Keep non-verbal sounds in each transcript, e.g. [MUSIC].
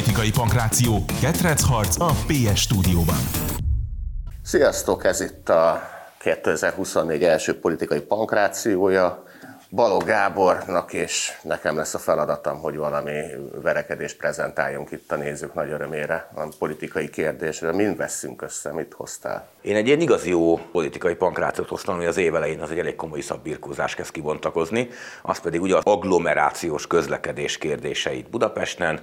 Politikai pankráció, harc a PS stúdióban. Sziasztok, ez itt a 2024 első politikai pankrációja. Balog Gábornak és nekem lesz a feladatom, hogy valami verekedést prezentáljunk itt a nézők nagy örömére, a politikai kérdésre. Mind veszünk össze, mit hoztál? Én egy ilyen igazi jó politikai pankrációt hoztam, ami az év elején az egy elég komoly szabbirkózás kezd kibontakozni, az pedig ugye az agglomerációs közlekedés kérdéseit Budapesten,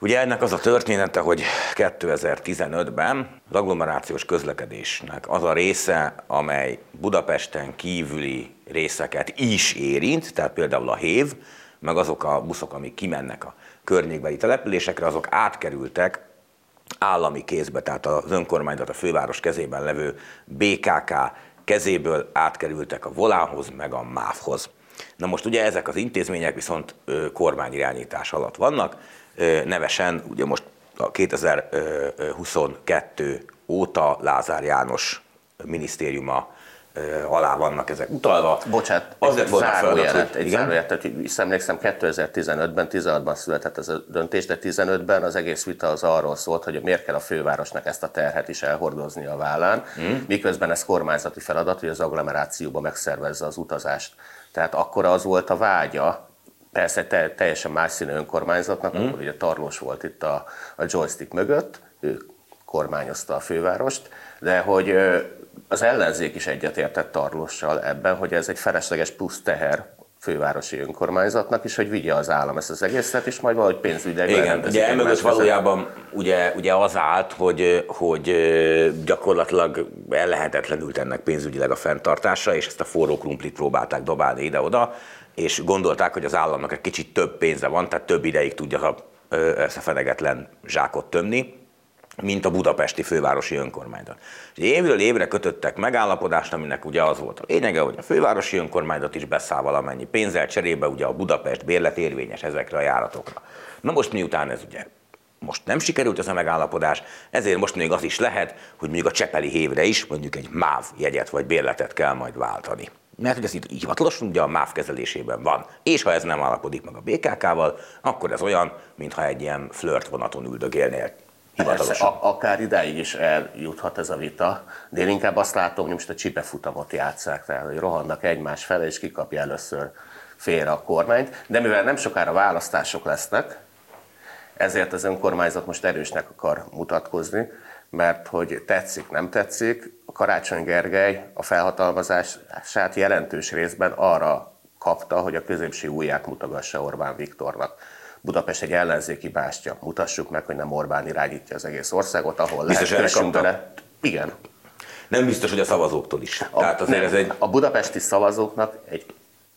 Ugye ennek az a története, hogy 2015-ben az agglomerációs közlekedésnek az a része, amely Budapesten kívüli részeket is érint, tehát például a HÉV, meg azok a buszok, amik kimennek a környékbeli településekre, azok átkerültek állami kézbe, tehát az önkormányzat a főváros kezében levő BKK kezéből átkerültek a Volánhoz, meg a MÁV-hoz. Na most ugye ezek az intézmények viszont kormányirányítás alatt vannak, nevesen ugye most a 2022 óta Lázár János minisztériuma alá vannak ezek utalva. Bocsát, az egy zárójelet, egy zárójelet, tehát emlékszem 2015-ben, 16-ban született ez a döntés, de 15-ben az egész vita az arról szólt, hogy miért kell a fővárosnak ezt a terhet is elhordozni a vállán, mm. miközben ez kormányzati feladat, hogy az agglomerációba megszervezze az utazást. Tehát akkor az volt a vágya persze te, teljesen más színű önkormányzatnak, mm. akkor ugye Tarlós volt itt a, a joystick mögött, ő kormányozta a fővárost, de hogy az ellenzék is egyetértett Tarlossal ebben, hogy ez egy felesleges plusz teher fővárosi önkormányzatnak is, hogy vigye az állam ezt az egészet, és majd valahogy pénzügyileg Igen, ugye emögött valójában ugye, ugye az állt, hogy, hogy gyakorlatilag ellehetetlenült ennek pénzügyileg a fenntartása, és ezt a forró krumplit próbálták dobálni ide-oda, és gondolták, hogy az államnak egy kicsit több pénze van, tehát több ideig tudja ezt a fenegetlen zsákot tömni, mint a budapesti fővárosi önkormányzat. Évről évre kötöttek megállapodást, aminek ugye az volt a lényege, hogy a fővárosi önkormányzat is beszáll valamennyi pénzzel, cserébe ugye a Budapest bérlet érvényes ezekre a járatokra. Na most miután ez ugye most nem sikerült ez a megállapodás, ezért most még az is lehet, hogy mondjuk a Csepeli hévre is mondjuk egy MÁV jegyet vagy bérletet kell majd váltani mert hogy ez itt hivatalosan ugye a MÁV kezelésében van. És ha ez nem állapodik meg a BKK-val, akkor ez olyan, mintha egy ilyen flirt vonaton üldögélnél. Persze, a, akár idáig is eljuthat ez a vita, de én inkább azt látom, hogy most a csipefutamot játszák, tehát hogy rohannak egymás fele, és kikapja először félre a kormányt. De mivel nem sokára választások lesznek, ezért az önkormányzat most erősnek akar mutatkozni, mert hogy tetszik, nem tetszik, a Karácsony Gergely a felhatalmazását jelentős részben arra kapta, hogy a középső ujját mutogassa Orbán Viktornak. Budapest egy ellenzéki bástya. Mutassuk meg, hogy nem Orbán irányítja az egész országot, ahol Biztos lehet kössünk Igen. Nem biztos, hogy a szavazóktól is. A, Tehát azért nem, ez egy... a budapesti szavazóknak egy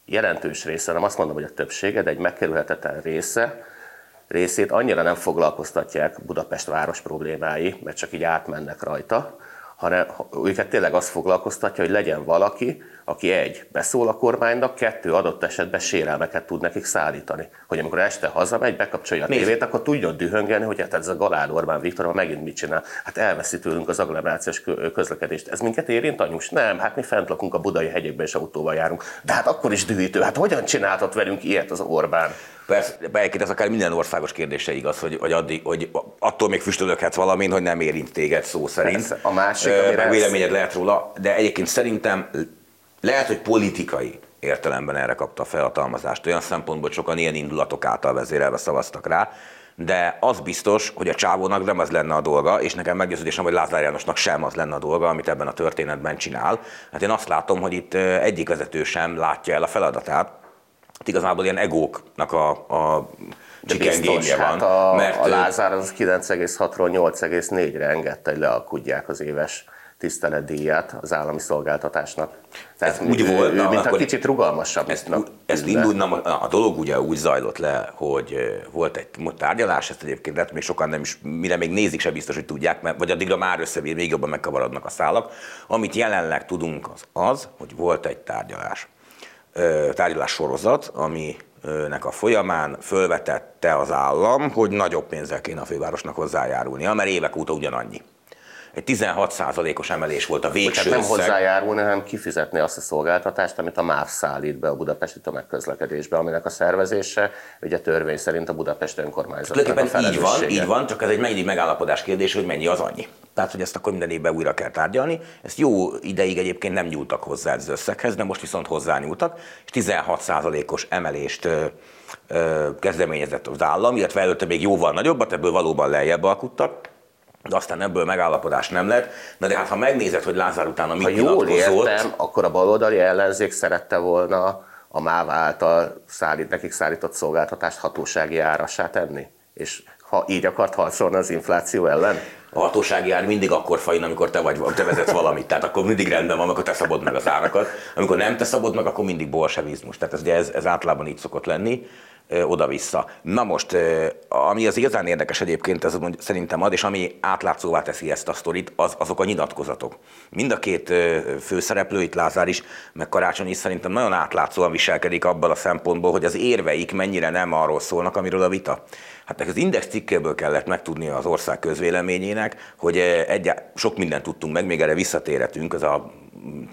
jelentős része, nem azt mondom, hogy a többsége, de egy megkerülhetetlen része részét annyira nem foglalkoztatják Budapest város problémái, mert csak így átmennek rajta, hanem őket tényleg azt foglalkoztatja, hogy legyen valaki, aki egy, beszól a kormánynak, kettő, adott esetben sérelmeket tud nekik szállítani. Hogy amikor este hazamegy, bekapcsolja a tévét, akkor tudjon dühöngelni, hogy hát ez a Galál Orbán Viktor megint mit csinál. Hát elveszi tőlünk az agglomerációs közlekedést. Ez minket érint, anyus? Nem, hát mi fent lakunk a budai hegyekben és autóval járunk. De hát akkor is dühítő. Hát hogyan csináltat velünk ilyet az Orbán? Persze, egyébként ez akár minden országos kérdése igaz, hogy, hogy, addig, hogy attól még füstölöghetsz valamin, hogy nem érint téged szó szerint. Persze. A másik, meg véleményed lehet róla, de egyébként szerintem lehet, hogy politikai értelemben erre kapta a felhatalmazást. Olyan szempontból hogy sokan ilyen indulatok által vezérelve szavaztak rá, de az biztos, hogy a csávónak nem az lenne a dolga, és nekem meggyőződésem, hogy Lázár Jánosnak sem az lenne a dolga, amit ebben a történetben csinál. Hát én azt látom, hogy itt egyik vezető sem látja el a feladatát, Hát igazából ilyen egóknak a, a csikengémje van. Hát a, mert a Lázár az 9,6-ról 8,4-re engedte, hogy lealkudják az éves tiszteletdíjat az állami szolgáltatásnak. Tehát ez úgy volt, ő, mint a kicsit rugalmasabb. Ezt, ezt indul, na, a dolog ugye úgy zajlott le, hogy volt egy tárgyalás, ezt egyébként lehet, még sokan nem is, mire még nézik, se biztos, hogy tudják, mert, vagy addigra már összevér, még jobban megkavarodnak a szálak. Amit jelenleg tudunk az az, hogy volt egy tárgyalás tárgyalás sorozat, aminek a folyamán fölvetette az állam, hogy nagyobb pénzzel kéne a fővárosnak hozzájárulnia, mert évek óta ugyanannyi. Egy 16%-os emelés volt a végső nem hozzájárulni, hanem kifizetni azt a szolgáltatást, amit a MÁV szállít be a budapesti tömegközlekedésbe, aminek a szervezése ugye törvény szerint a Budapest önkormányzat. Tulajdonképpen így van, így van, csak ez egy mennyi megállapodás kérdés, hogy mennyi az annyi. Tehát, hogy ezt akkor minden évben újra kell tárgyalni. Ezt jó ideig egyébként nem nyúltak hozzá az összeghez, de most viszont hozzányúltak, és 16%-os emelést ö, ö, kezdeményezett az állam, illetve előtte még jóval nagyobbat, ebből valóban lejjebb alkuttak de aztán ebből megállapodás nem lett. Na de hát ha megnézed, hogy Lázár utána mit ha jól értem, akkor a baloldali ellenzék szerette volna a MÁV által szállít, nekik szállított szolgáltatást hatósági árassá tenni? És ha így akart harcolni az infláció ellen? A hatósági ár mindig akkor fajn, amikor te, vagy, te vezetsz valamit. Tehát akkor mindig rendben van, amikor te szabod meg az árakat. Amikor nem te szabod meg, akkor mindig bolsevizmus. Tehát ez, ez, ez általában így szokott lenni oda-vissza. Na most, ami az igazán érdekes egyébként, ez szerintem ad, és ami átlátszóvá teszi ezt a sztorit, az, azok a nyilatkozatok. Mind a két főszereplő, itt Lázár is, meg Karácsony is szerintem nagyon átlátszóan viselkedik abban a szempontból, hogy az érveik mennyire nem arról szólnak, amiről a vita. Hát az Index cikkéből kellett megtudnia az ország közvéleményének, hogy egy, sok mindent tudtunk meg, még erre visszatérhetünk, az a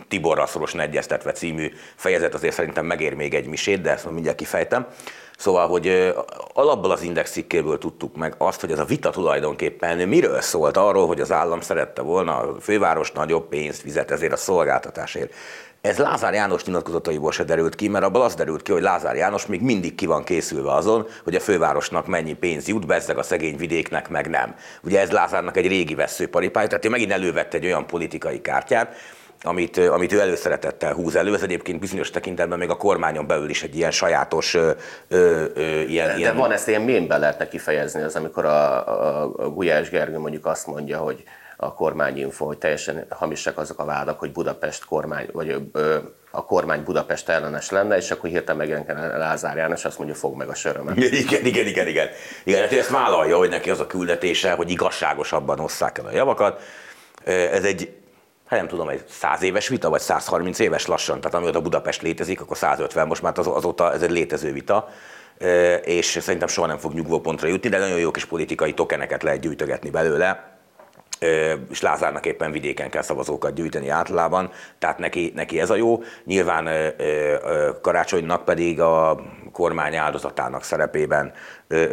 Tiborral szorosan egyeztetve című fejezet azért szerintem megér még egy misét, de ezt mindjárt kifejtem. Szóval, hogy alapból az index cikkéből tudtuk meg azt, hogy ez a vita tulajdonképpen miről szólt arról, hogy az állam szerette volna a főváros nagyobb pénzt fizet ezért a szolgáltatásért. Ez Lázár János nyilatkozataiból se derült ki, mert abból az derült ki, hogy Lázár János még mindig ki van készülve azon, hogy a fővárosnak mennyi pénz jut, bezzeg a szegény vidéknek meg nem. Ugye ez Lázárnak egy régi veszőparipája, tehát ő megint elővett egy olyan politikai kártyát, amit, amit ő előszeretettel húz elő. Ez egyébként bizonyos tekintetben még a kormányon belül is egy ilyen sajátos ö, ö, ö, ilyen, de, ilyen... De van ezt ilyen mémben lehetne kifejezni, az amikor a, a, a Gulyás Gergő mondjuk azt mondja, hogy a kormányinfo, hogy teljesen hamisak azok a vádak, hogy Budapest kormány, vagy ö, a kormány Budapest ellenes lenne, és akkor hirtelen megjelenik Lázár János, azt mondja, fog meg a sörömet. [LAUGHS] Igen, igen, igen, igen. Igen, hát ezt vállalja, hogy neki az a küldetése, hogy igazságosabban osszák el a javakat. Ez egy hát nem tudom, egy 100 éves vita, vagy 130 éves lassan, tehát amióta Budapest létezik, akkor 150, most már azóta ez egy létező vita, és szerintem soha nem fog nyugvópontra jutni, de nagyon jó kis politikai tokeneket lehet gyűjtögetni belőle, és Lázárnak éppen vidéken kell szavazókat gyűjteni általában, tehát neki, neki ez a jó. Nyilván Karácsonynak pedig a kormány áldozatának szerepében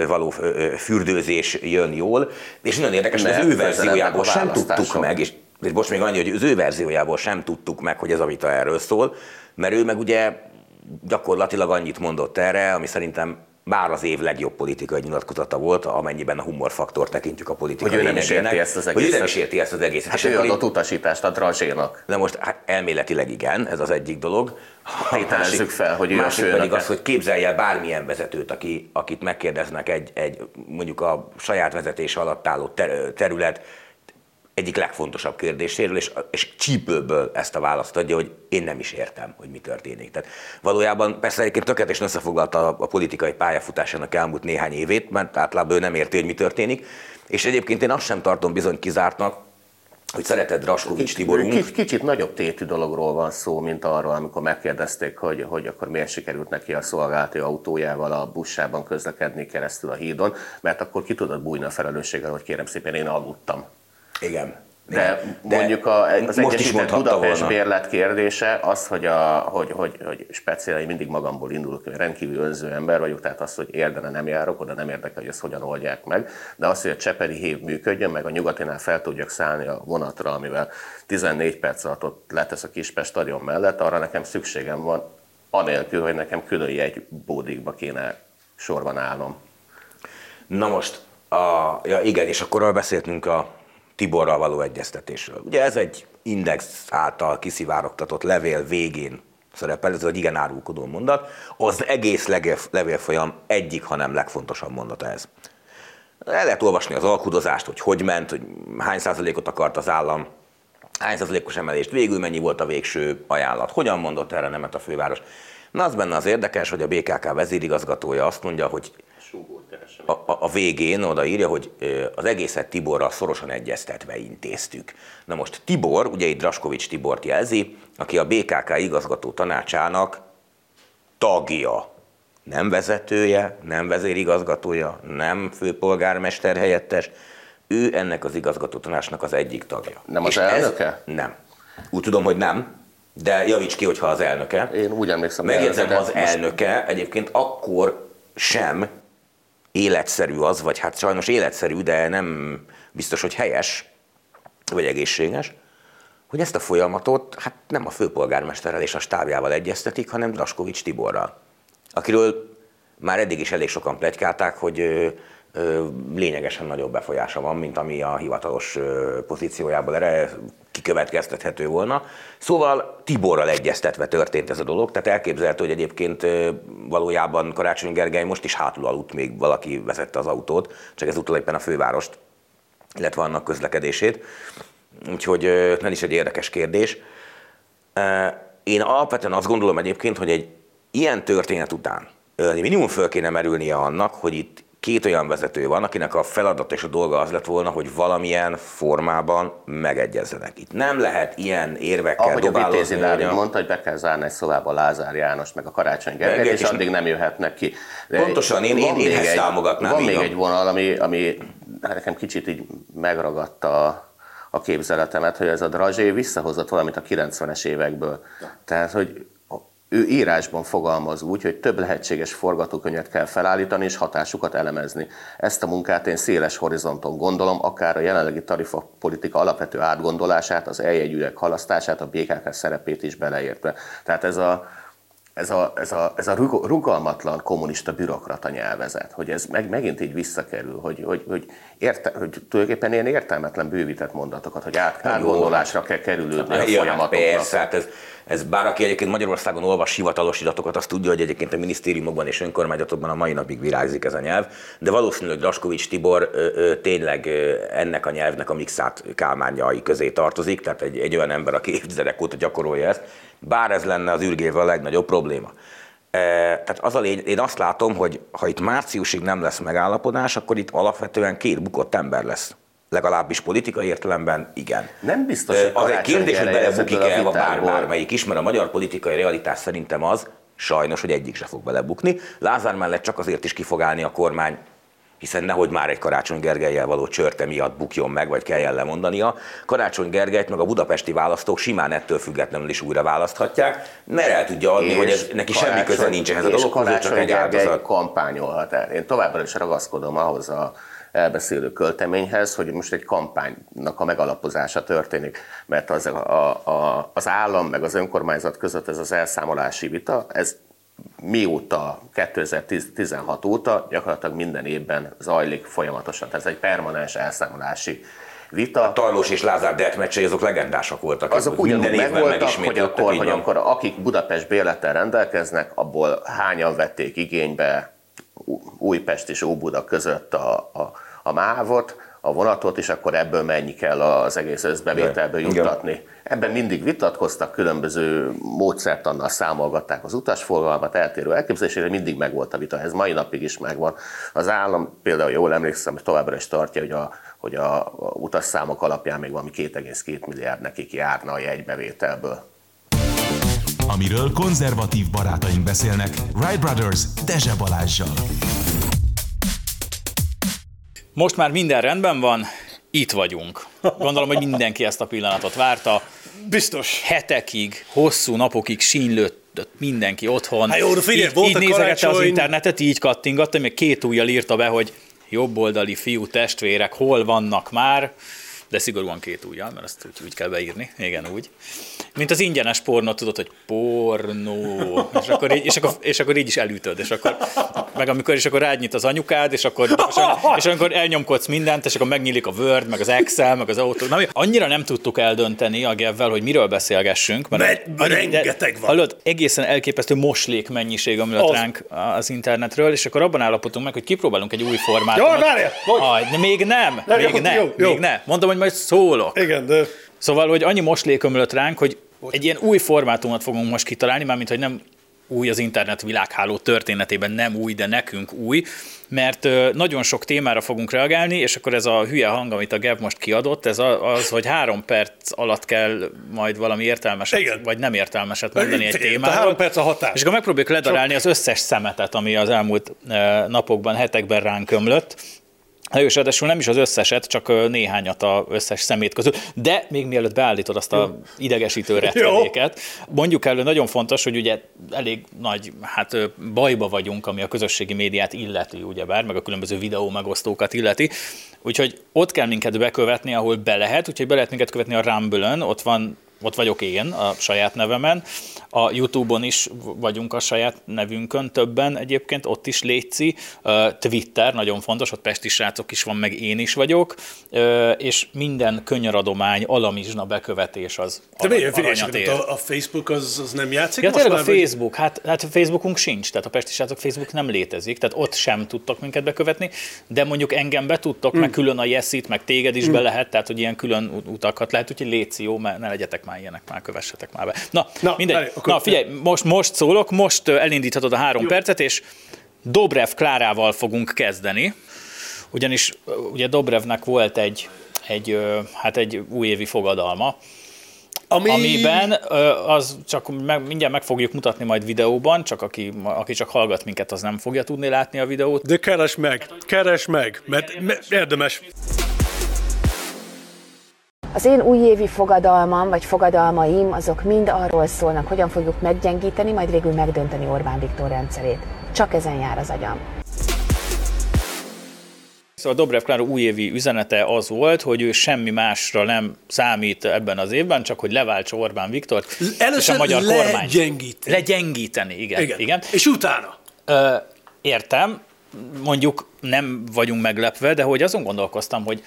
való fürdőzés jön jól, és nagyon érdekes, hogy az ő verziójából sem tudtuk meg, és és most még annyi, hogy az ő verziójából sem tudtuk meg, hogy ez a vita erről szól, mert ő meg ugye gyakorlatilag annyit mondott erre, ami szerintem bár az év legjobb politikai nyilatkozata volt, amennyiben a humorfaktor tekintjük a politikai Hogy ő nem is érti ezt az egészet. Hogy ő nem is érti ezt az egészet. Hát ő adott utasítást a tranzsénak. De most hát elméletileg igen, ez az egyik dolog. Tételezzük fel, hogy ő a másik pedig az, hogy képzelje el bármilyen vezetőt, aki, akit megkérdeznek egy, egy mondjuk a saját vezetés alatt álló terület egyik legfontosabb kérdéséről, és, és csípőből ezt a választ adja, hogy én nem is értem, hogy mi történik. Tehát valójában persze egyébként tökéletesen összefoglalta a, a politikai pályafutásának elmúlt néhány évét, mert általában ő nem érti, hogy mi történik, és egyébként én azt sem tartom bizony kizártnak, hogy szereted Raskovics Tiborunk. Kicsit nagyobb tétű dologról van szó, mint arról, amikor megkérdezték, hogy, hogy akkor miért sikerült neki a szolgálati autójával a buszában közlekedni keresztül a hídon, mert akkor ki tudod bújni a felelősséggel, hogy kérem szépen én aludtam. Igen. De, de mondjuk a, az most Egyesített Budapest volna. bérlet kérdése az, hogy, a, hogy, hogy, hogy speciál, mindig magamból indulok, hogy rendkívül önző ember vagyok, tehát az, hogy érdene nem járok, oda nem érdekel, hogy ezt hogyan oldják meg, de az, hogy a Cseperi hív működjön, meg a nyugatinál fel tudjak szállni a vonatra, amivel 14 perc alatt ott letesz a Kispest stadion mellett, arra nekem szükségem van, anélkül, hogy nekem külön egy bódikba kéne sorban állnom. Na most, a, ja igen, és akkor beszéltünk a Tiborral való egyeztetésről. Ugye ez egy index által kiszivárogtatott levél végén szerepel, ez egy igen árulkodó mondat, az egész levélfolyam egyik, hanem legfontosabb mondata ez. El lehet olvasni az alkudozást, hogy hogy ment, hogy hány százalékot akart az állam, hány százalékos emelést, végül mennyi volt a végső ajánlat, hogyan mondott erre nemet a főváros. Na az benne az érdekes, hogy a BKK vezérigazgatója azt mondja, hogy a, a, a végén odaírja, hogy az egészet Tiborral szorosan egyeztetve intéztük. Na most Tibor, ugye itt Draskovics Tibort jelzi, aki a BKK igazgató tanácsának tagja. Nem vezetője, nem vezérigazgatója, nem főpolgármester helyettes, ő ennek az igazgató tanácsnak az egyik tagja. Nem az És elnöke? Ez, nem. Úgy tudom, hogy nem, de javíts ki, hogyha az elnöke. Én úgy emlékszem. Megjegyzem, az most... elnöke egyébként akkor sem életszerű az, vagy hát sajnos életszerű, de nem biztos, hogy helyes, vagy egészséges, hogy ezt a folyamatot hát nem a főpolgármesterrel és a stábjával egyeztetik, hanem Draskovics Tiborral, akiről már eddig is elég sokan plegykálták, hogy lényegesen nagyobb befolyása van, mint ami a hivatalos pozíciójából erre kikövetkeztethető volna. Szóval Tiborral egyeztetve történt ez a dolog, tehát elképzelhető, hogy egyébként valójában Karácsony Gergely most is hátul aludt, még valaki vezette az autót, csak ez éppen a fővárost, illetve annak közlekedését. Úgyhogy nem is egy érdekes kérdés. Én alapvetően azt gondolom egyébként, hogy egy ilyen történet után minimum föl kéne merülnie annak, hogy itt két olyan vezető van, akinek a feladat és a dolga az lett volna, hogy valamilyen formában megegyezzenek. Itt nem lehet ilyen érvekkel Ahogy dobálozni. Ahogy a Vitézi mondta, hogy be kell zárni egy szobába Lázár János, meg a Karácsony Gergely, és, és addig nem jöhetnek ki. De pontosan, én, én, én ezt támogatnám. Van még egy vonal, ami, ami hát nekem kicsit így megragadta a, a képzeletemet, hogy ez a Drazsé visszahozott valamit a 90-es évekből. Tehát, hogy ő írásban fogalmaz úgy, hogy több lehetséges forgatókönyvet kell felállítani és hatásukat elemezni. Ezt a munkát én széles horizonton gondolom, akár a jelenlegi tarifapolitika alapvető átgondolását, az eljegyűek halasztását, a BKK szerepét is beleértve. Tehát ez a, ez a, ez a, ez a rugalmatlan kommunista bürokrata nyelvezet, hogy ez meg, megint így visszakerül, hogy, hogy, hogy, érte, hogy tulajdonképpen ilyen értelmetlen bővített mondatokat, hogy át, átgondolásra kell kerülődni a hát folyamatoknak. Persze, hát ez, ez bár aki egyébként Magyarországon olvas hivatalos iratokat, azt tudja, hogy egyébként a minisztériumokban és önkormányzatokban a mai napig virágzik ez a nyelv, de valószínűleg Draskovics Tibor ö, ö, tényleg ö, ennek a nyelvnek a mixát kálmányai közé tartozik, tehát egy, egy olyan ember, aki évtizedek óta gyakorolja ezt, bár ez lenne az űrgével a legnagyobb probléma. Tehát az a lény, én azt látom, hogy ha itt márciusig nem lesz megállapodás, akkor itt alapvetően két bukott ember lesz. Legalábbis politikai értelemben igen. Nem biztos, hogy Az egy kérdés, hogy belebukik-e bár, bármelyik is, mert a magyar politikai realitás szerintem az, sajnos, hogy egyik se fog belebukni. Lázár mellett csak azért is kifogálni a kormány, hiszen nehogy már egy Karácsony Gergelyel való csörte miatt bukjon meg, vagy kelljen lemondania. Karácsony Gergelyt meg a budapesti választók simán ettől függetlenül is újra választhatják, mert el tudja adni, és hogy ez, neki semmi köze nincs ehhez a dologhoz, csak egy áldozat. kampányolhat el. Én továbbra is ragaszkodom ahhoz a elbeszélő költeményhez, hogy most egy kampánynak a megalapozása történik, mert az, a, a, az állam meg az önkormányzat között ez az elszámolási vita, ez mióta, 2016 óta gyakorlatilag minden évben zajlik folyamatosan. Tehát ez egy permanens elszámolási vita. A Tajlós és Lázár Dert azok legendásak voltak. Azok ugyanúgy megvoltak, hogy akkor, hogy akkor akik Budapest bérlettel rendelkeznek, abból hányan vették igénybe Újpest és Óbuda között a, a, a mávot, a vonatot, és akkor ebből mennyi kell az egész összbevételből juttatni. Igen. Ebben mindig vitatkoztak, különböző módszertannal számolgatták az utasforgalmat, eltérő elképzelésére, mindig megvolt a vita, ez mai napig is megvan. Az állam például jól emlékszem, hogy továbbra is tartja, hogy a, hogy a, a utasszámok alapján még valami 2,2 milliárd nekik járna a jegybevételből. Amiről konzervatív barátaink beszélnek, Wright Brothers Dezse Balázsjal. Most már minden rendben van, itt vagyunk. Gondolom, hogy mindenki ezt a pillanatot várta. Biztos. Hetekig, hosszú napokig sínlőtt mindenki otthon. Hát jó, figyelj, így, így nézegette az internetet, így kattingatta, még két ujjal írta be, hogy jobboldali fiú testvérek hol vannak már de szigorúan két ujjal, mert azt úgy, úgy kell beírni, igen, úgy. Mint az ingyenes pornó, tudod, hogy pornó, és akkor így, és akkor, és akkor így is elütöd, és akkor, meg amikor, és akkor rányit az anyukád, és akkor, és, és akkor elnyomkodsz mindent, és akkor megnyílik a Word, meg az Excel, meg az autó. Na, annyira nem tudtuk eldönteni a Gevvel, hogy miről beszélgessünk, mert, mert rengeteg van. Hallod, egészen elképesztő moslék mennyiség, ami az. ránk az internetről, és akkor abban állapodtunk meg, hogy kipróbálunk egy új formátumot. Jó, várjál! Még nem, még jó, nem, jó, jó. még nem. Mondom, hogy majd szólok. Igen, de... Szóval, hogy annyi moslék ömlött ránk, hogy egy ilyen új formátumot fogunk most kitalálni, mármint, hogy nem új az internet világháló történetében, nem új, de nekünk új, mert nagyon sok témára fogunk reagálni, és akkor ez a hülye hang, amit a Gev most kiadott, ez az, hogy három perc alatt kell majd valami értelmeset, Igen. vagy nem értelmeset mondani egy témáról. Három perc a határ. És akkor megpróbáljuk ledarálni az összes szemetet, ami az elmúlt napokban, hetekben ránk ömlött, és ráadásul nem is az összeset, csak néhányat a összes szemét közül. De még mielőtt beállítod azt a idegesítő [LAUGHS] rettenéket, mondjuk elő nagyon fontos, hogy ugye elég nagy hát bajba vagyunk, ami a közösségi médiát illeti, ugyebár, meg a különböző videó megosztókat illeti. Úgyhogy ott kell minket bekövetni, ahol be lehet, úgyhogy be lehet minket követni a Rumble-ön, ott van ott vagyok én a saját nevemen, a YouTube-on is vagyunk a saját nevünkön többen egyébként, ott is létszi, Twitter, nagyon fontos, ott Pesti srácok is van, meg én is vagyok, és minden könyöradomány, alamizsna bekövetés az De miért figyelj, a, a Facebook az, az nem játszik ja, tényleg a Facebook, hát, hát Facebookunk sincs, tehát a Pesti srácok Facebook nem létezik, tehát ott sem tudtok minket bekövetni, de mondjuk engem be tudtok, mm. meg külön a Yesit, meg téged is mm. be lehet, tehát hogy ilyen külön utakat lehet, úgyhogy léci jó, mert ne legyetek már ilyenek, már kövessetek már be. Na, Na mindegy. Akkor... Na figyelj, most, most szólok, most elindíthatod a három Jó. percet, és Dobrev Klárával fogunk kezdeni, ugyanis ugye Dobrevnek volt egy, egy, hát egy újévi fogadalma, ami... amiben az csak meg, mindjárt meg fogjuk mutatni majd videóban, csak aki, aki csak hallgat minket, az nem fogja tudni látni a videót. De keres meg, keres meg, mert, mert érdemes. Az én újévi fogadalmam, vagy fogadalmaim, azok mind arról szólnak, hogyan fogjuk meggyengíteni, majd végül megdönteni Orbán Viktor rendszerét. Csak ezen jár az agyam. Szóval Dobrev Klára újévi üzenete az volt, hogy ő semmi másra nem számít ebben az évben, csak hogy leváltsa Orbán Viktort Először és a magyar kormányt. Legyengíteni. Legyengíteni, igen. igen. igen. És utána? Ö, értem, mondjuk nem vagyunk meglepve, de hogy azon gondolkoztam, hogy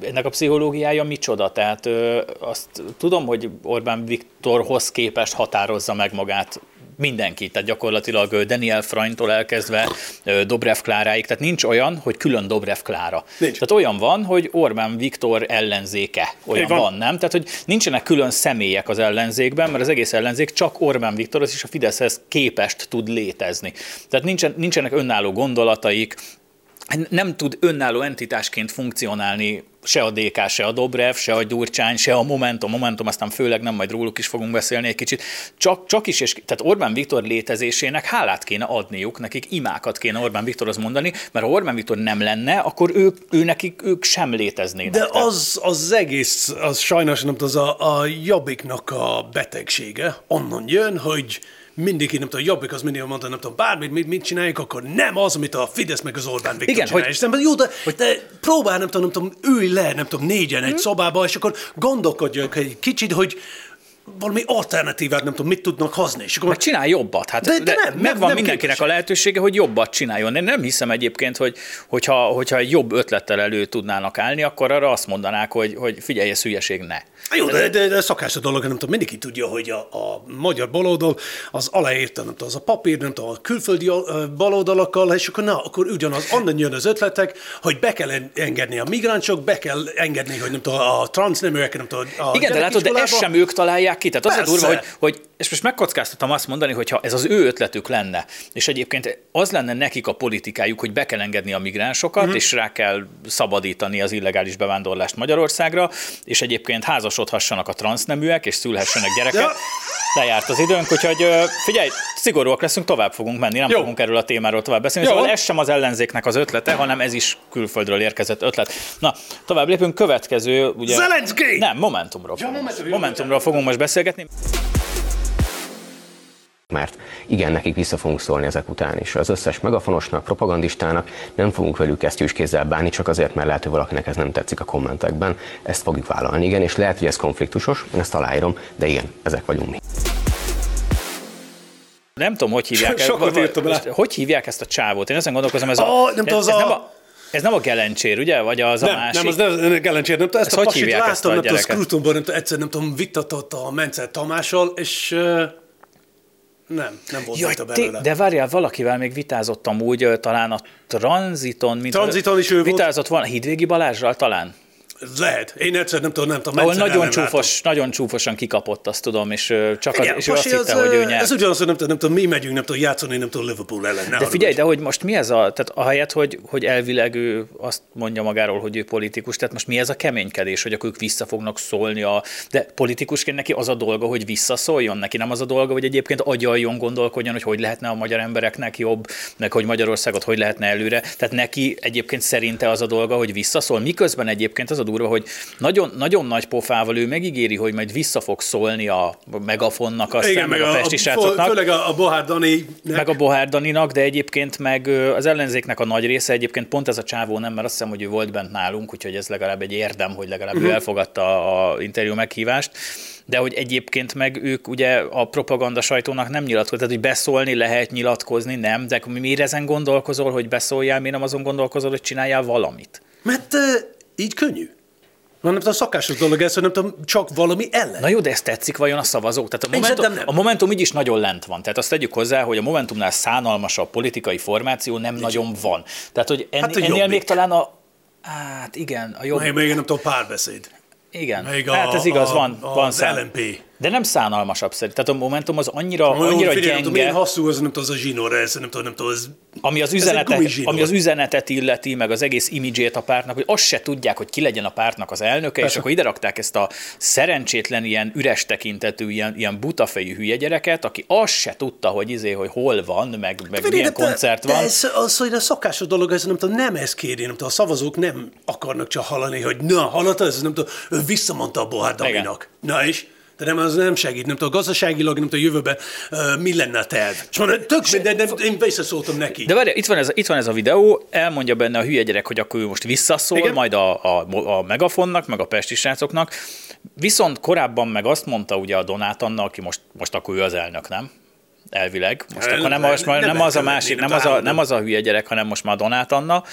ennek a pszichológiája micsoda? Tehát ö, azt tudom, hogy Orbán Viktorhoz képest határozza meg magát mindenki, tehát gyakorlatilag Daniel Freintól elkezdve Dobrev Kláráig, tehát nincs olyan, hogy külön Dobrev Klára. Nincs. Tehát olyan van, hogy Orbán Viktor ellenzéke, olyan van. van, nem? Tehát, hogy nincsenek külön személyek az ellenzékben, mert az egész ellenzék csak Orbán Viktor és a Fideszhez képest tud létezni. Tehát nincsen, nincsenek önálló gondolataik, nem tud önálló entitásként funkcionálni se a DK, se a Dobrev, se a Gyurcsány, se a Momentum, Momentum, aztán főleg nem, majd róluk is fogunk beszélni egy kicsit. Csak, csak is, és tehát Orbán Viktor létezésének hálát kéne adniuk, nekik imákat kéne Orbán Viktorhoz mondani, mert ha Orbán Viktor nem lenne, akkor ők, ő nekik, ők sem léteznének. De az, az egész, az sajnos nem az a, a jobbiknak a betegsége, onnan jön, hogy mindig, nem tudom, Jobbik az mindig mondta, nem tudom, bármit, mit, mit csináljuk, akkor nem az, amit a Fidesz meg az Orbán Viktor Igen, csinál. Hogy... És nem, jó, de, hogy... de próbál, nem tudom, nem tudom, ülj le, nem tudom, négyen egy hmm. szobába, és akkor gondolkodjunk egy kicsit, hogy valami alternatívát, nem tudom, mit tudnak hozni. És akkor... Meg csinálj jobbat. Hát de, de, nem, megvan nem, nem mindenkinek képes. a lehetősége, hogy jobbat csináljon. Én nem hiszem egyébként, hogy, hogyha, hogyha egy jobb ötlettel elő tudnának állni, akkor arra azt mondanák, hogy, hogy figyelj, ez hülyeség, ne. Jó, de, de, de szakás a dolog, nem tudom, mindenki tudja, hogy a, a magyar baloldal az aláírta, nem tudom, az a papír, nem tudom, a külföldi baloldalakkal, és akkor na, akkor ugyanaz, onnan jön az ötletek, hogy be kell engedni a migránsok, be kell engedni, hogy nem tudom, a transzneműek, nem tudom, a Igen, de látod, de ezt sem ők találják ki, tehát az Persze. a durva, hogy, hogy és most megkockáztatom azt mondani, hogy ha ez az ő ötletük lenne, és egyébként az lenne nekik a politikájuk, hogy be kell engedni a migránsokat, mm-hmm. és rá kell szabadítani az illegális bevándorlást Magyarországra, és egyébként házasodhassanak a transzneműek, és szülhessenek gyerekek. Ja. Lejárt az időnk, úgyhogy figyelj, szigorúak leszünk, tovább fogunk menni, nem Jó. fogunk erről a témáról tovább beszélni. Jó. Szóval ez sem az ellenzéknek az ötlete, hanem ez is külföldről érkezett ötlet. Na, tovább lépünk, következő, ugye... Zelensky! Nem, Momentumról. Ja, Momentumról, Momentumról fogunk most beszélgetni mert igen, nekik vissza fogunk szólni ezek után is. Az összes megafonosnak, propagandistának nem fogunk velük kesztyűs kézzel bánni, csak azért, mert lehet, hogy valakinek ez nem tetszik a kommentekben. Ezt fogjuk vállalni, igen, és lehet, hogy ez konfliktusos, én ezt aláírom, de igen, ezek vagyunk mi. Nem tudom, hogy hívják, [LAUGHS] Sokat írtam le. hogy hívják ezt a csávót. Én ezen gondolkozom, ez, oh, a, nem ez, ez, a... nem a, ez nem a Gelencsér, ugye? Vagy az nem, a másik? Nem, az nem a Gelencsér. Nem, ezt, ezt a hogy hívják láttam, ezt a nem tudom, Scrutonban, nem egyszer nem tudom, vitatott a Mencer Tamással, és nem, nem volt Jaj, belőle. De várjál, valakivel még vitázottam úgy, talán a Transiton, mint Transiton is ő vitázott volt. volna, Hídvégi Balázsral talán? Lehet. Én egyszer nem tudom, nem tudom. Ahol nagyon, csúfos, nagyon csúfosan kikapott, azt tudom, és csak az, Igen, és ő azt hitte, az, hogy ő nyert. Ez ugyanaz, hogy nem tudom, nem tudom, mi megyünk, nem tudom játszani, nem tudom Liverpool ellen. De figyelj, de hogy most mi ez a, tehát ahelyett, hogy, hogy elvileg ő azt mondja magáról, hogy ő politikus, tehát most mi ez a keménykedés, hogy akkor ők vissza fognak szólni a, de politikusként neki az a dolga, hogy visszaszóljon, neki nem az a dolga, hogy egyébként agyaljon, gondolkodjon, hogy hogy lehetne a magyar embereknek jobb, meg hogy Magyarországot hogy lehetne előre. Tehát neki egyébként szerinte az a dolga, hogy visszaszól, miközben egyébként az a durva, hogy nagyon, nagyon nagy pofával ő megígéri, hogy majd vissza fog szólni a megafonnak, aztán Igen, meg a, a festi fő- srácoknak Főleg a, a Bohár Dani. meg a Bohár Daninak, de egyébként meg az ellenzéknek a nagy része egyébként pont ez a csávó nem, mert azt hiszem, hogy ő volt bent nálunk, úgyhogy ez legalább egy érdem, hogy legalább uh-huh. ő elfogadta a interjú meghívást, de hogy egyébként meg ők ugye a propaganda sajtónak nem nyilatkozott, tehát hogy beszólni lehet, nyilatkozni nem, de miért ezen gondolkozol, hogy beszóljál, miért nem azon gondolkozol, hogy csináljál valamit? Mert uh, így könnyű. Van nem tudom, szakásos dolog ez, hogy nem tudom, csak valami ellen. Na jó, de ez tetszik vajon a szavazók? Tehát a Én Momentum, nem. a Momentum így is nagyon lent van. Tehát azt tegyük hozzá, hogy a Momentumnál szánalmasabb politikai formáció nem nagyon van. Tehát, hogy ennél, Hát ennél Jobbik. még talán a Hát igen, a jobb. Még, még nem tudom, párbeszéd. Igen, Még a- hát ez igaz, a- van, a- van az szám. LNP. De nem szánalmasabb szerint. Tehát a Momentum az annyira, Olyan, annyira figyelj, nem tudom, gyenge, hosszú az, nem tudom, az a zsinór, ez nem tudom, nem tudom, ez... ami az, üzenetet, ami az üzenetet illeti, meg az egész imidzsét a pártnak, hogy azt se tudják, hogy ki legyen a pártnak az elnöke, Persze. és akkor ide rakták ezt a szerencsétlen, ilyen üres tekintetű, ilyen, ilyen butafejű hülye gyereket, aki azt se tudta, hogy izé, hogy hol van, meg, meg Figyelj, milyen de- koncert de van. Ez, az, hogy a szokásos dolog, ez nem tudom, nem ez kéri, nem tudom, a szavazók nem akarnak csak hallani, hogy na, hallottad, ez nem tudom, ő visszamondta a Bohár. Na és? De nem, az nem segít, nem tudom, gazdaságilag, nem tudom, jövőben uh, mi lenne a terv. És mondom, tök minden, nem, én visszaszóltam neki. De várj, itt van, ez, itt van ez a videó, elmondja benne a hülye gyerek, hogy akkor ő most visszaszól, Igen. Majd a, a, a Megafonnak, meg a Pesti srácoknak. Viszont korábban meg azt mondta ugye a Donát Anna, aki most, most akkor ő az elnök, nem? Elvileg. Most akkor nem, most már nem nem, az a másik, nem az a, nem az a hülye gyerek, hanem most már a Donát Anna.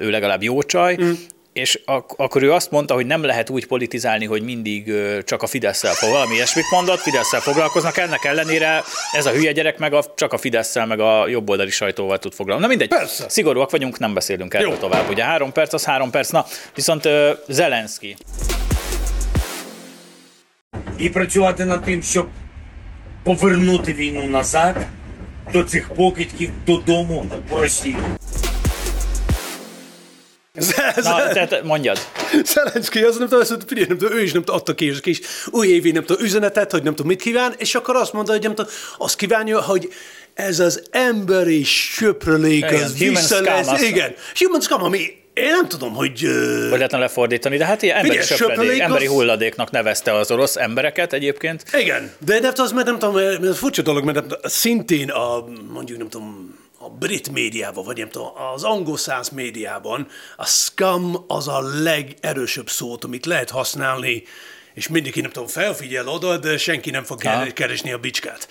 Ő legalább jó csaj. Mm És ak- akkor ő azt mondta, hogy nem lehet úgy politizálni, hogy mindig ö, csak a fidesz fog. Valami ilyesmit mondott, fidesz foglalkoznak. Ennek ellenére ez a hülye gyerek meg a, csak a fidesz meg a jobboldali sajtóval tud foglalkozni. Na mindegy, Persze. szigorúak vagyunk, nem beszélünk erről Jó. tovább. Ugye három perc, az három perc. Na, viszont ö, Zelenszky. і працювати над тим, щоб повернути війну назад до цих покидьків додому в Росію. Na, tehát mondjad. Zelenszky az nem tudom, azt mondta, figyelj, nem tudom, ő is nem tudom, adta ki kis újévi, nem tudom, üzenetet, hogy nem tudom, mit kíván, és akkor azt mondta, hogy nem tudom, azt kívánja, hogy ez az emberi söprölék, az vissza lesz. Igen, human scum, ami én nem tudom, hogy... ö, Hogy lehetne lefordítani, de hát ilyen emberi Figyelj, söpredék, emberi az- hulladéknak nevezte az orosz embereket egyébként. Igen, de nem tudom, mert nem tudom, mert furcsa dolog, mert nem szintén a, mondjuk nem tudom, a brit médiában, vagy nem tudom, az angol száz médiában a scum az a legerősebb szót, amit lehet használni, és mindenki nem tudom, felfigyel oda, de senki nem fog Aha. keresni a bicskát.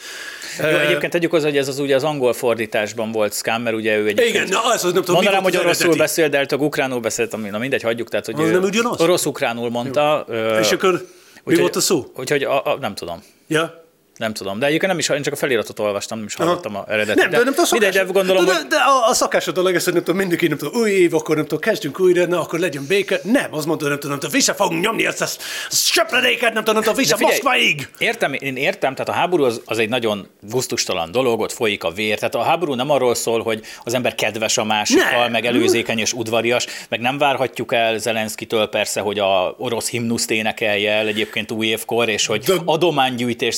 Jó, egyébként tegyük hozzá, hogy ez az ugye az angol fordításban volt scam, mert ugye ő egyébként... Igen, na, az, az nem tudom, Mondanám, hogy oroszul eredeti. beszél, de hát ukránul beszélt, ami, na mindegy, hagyjuk, tehát hogy Az ő nem ugyanaz? orosz-ukránul mondta. ö, És akkor mi úgyhogy- volt a szó? Úgyhogy a, a, nem tudom. Ja? Nem tudom, de egyébként nem is, én csak a feliratot olvastam, nem is hallottam a eredetit. Nem, de, nem tudom, mindegy, de gondolom, de, hogy de a, a szakás a hogy nem tudom, mindenki, nem tudom, új év, akkor nem tudom, kezdjünk újra, na, akkor legyen béke. Nem, az mondta, nem tudom, nem tudom, vissza fogunk nyomni ezt a söpredéket, nem tudom, nem tudom, vissza De Moszkvaig. Értem, én értem, tehát a háború az, az egy nagyon gusztustalan dolog, ott folyik a vér. Tehát a háború nem arról szól, hogy az ember kedves a másikkal, Nem. meg előzékeny és udvarias, meg nem várhatjuk el Zelenszkitől persze, hogy a orosz himnuszt énekelje el egyébként új évkor, és hogy De- adománygyűjtés